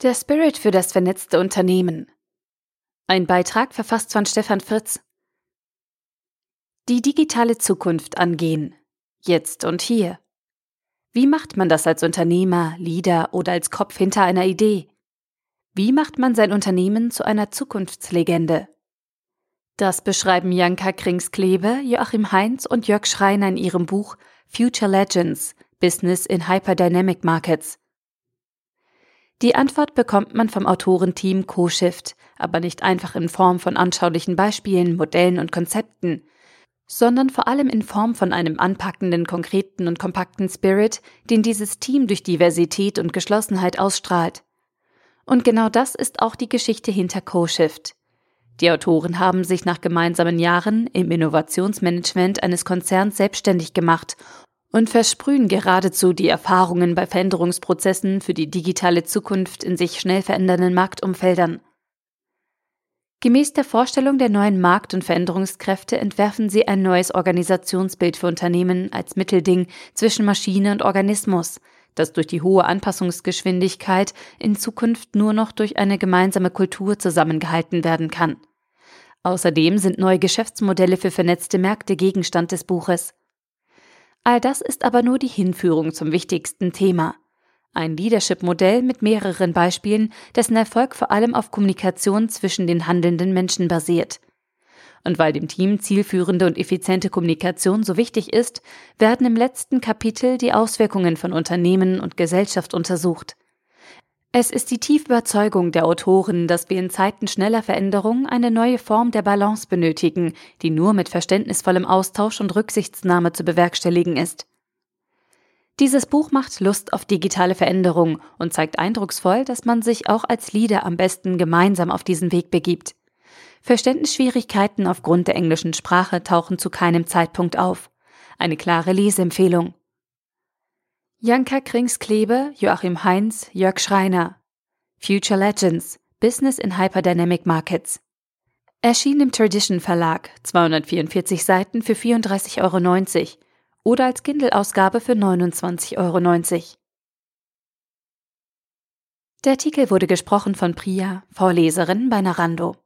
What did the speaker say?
Der Spirit für das vernetzte Unternehmen. Ein Beitrag verfasst von Stefan Fritz. Die digitale Zukunft angehen. Jetzt und hier. Wie macht man das als Unternehmer, Leader oder als Kopf hinter einer Idee? Wie macht man sein Unternehmen zu einer Zukunftslegende? Das beschreiben Janka Kringsklebe, Joachim Heinz und Jörg Schreiner in ihrem Buch Future Legends Business in Hyperdynamic Markets. Die Antwort bekommt man vom Autorenteam CoShift, aber nicht einfach in Form von anschaulichen Beispielen, Modellen und Konzepten, sondern vor allem in Form von einem anpackenden, konkreten und kompakten Spirit, den dieses Team durch Diversität und Geschlossenheit ausstrahlt. Und genau das ist auch die Geschichte hinter CoShift. Die Autoren haben sich nach gemeinsamen Jahren im Innovationsmanagement eines Konzerns selbstständig gemacht und versprühen geradezu die Erfahrungen bei Veränderungsprozessen für die digitale Zukunft in sich schnell verändernden Marktumfeldern. Gemäß der Vorstellung der neuen Markt- und Veränderungskräfte entwerfen sie ein neues Organisationsbild für Unternehmen als Mittelding zwischen Maschine und Organismus, das durch die hohe Anpassungsgeschwindigkeit in Zukunft nur noch durch eine gemeinsame Kultur zusammengehalten werden kann. Außerdem sind neue Geschäftsmodelle für vernetzte Märkte Gegenstand des Buches. All das ist aber nur die Hinführung zum wichtigsten Thema. Ein Leadership-Modell mit mehreren Beispielen, dessen Erfolg vor allem auf Kommunikation zwischen den handelnden Menschen basiert. Und weil dem Team zielführende und effiziente Kommunikation so wichtig ist, werden im letzten Kapitel die Auswirkungen von Unternehmen und Gesellschaft untersucht. Es ist die tiefe Überzeugung der Autoren, dass wir in Zeiten schneller Veränderung eine neue Form der Balance benötigen, die nur mit verständnisvollem Austausch und Rücksichtsnahme zu bewerkstelligen ist. Dieses Buch macht Lust auf digitale Veränderung und zeigt eindrucksvoll, dass man sich auch als Leader am besten gemeinsam auf diesen Weg begibt. Verständnisschwierigkeiten aufgrund der englischen Sprache tauchen zu keinem Zeitpunkt auf. Eine klare Leseempfehlung. Janka Kringsklebe, Joachim Heinz, Jörg Schreiner. Future Legends, Business in Hyperdynamic Markets. Erschien im Tradition Verlag, 244 Seiten für 34,90 Euro oder als Kindle-Ausgabe für 29,90 Euro. Der Artikel wurde gesprochen von Priya, Vorleserin bei Narando.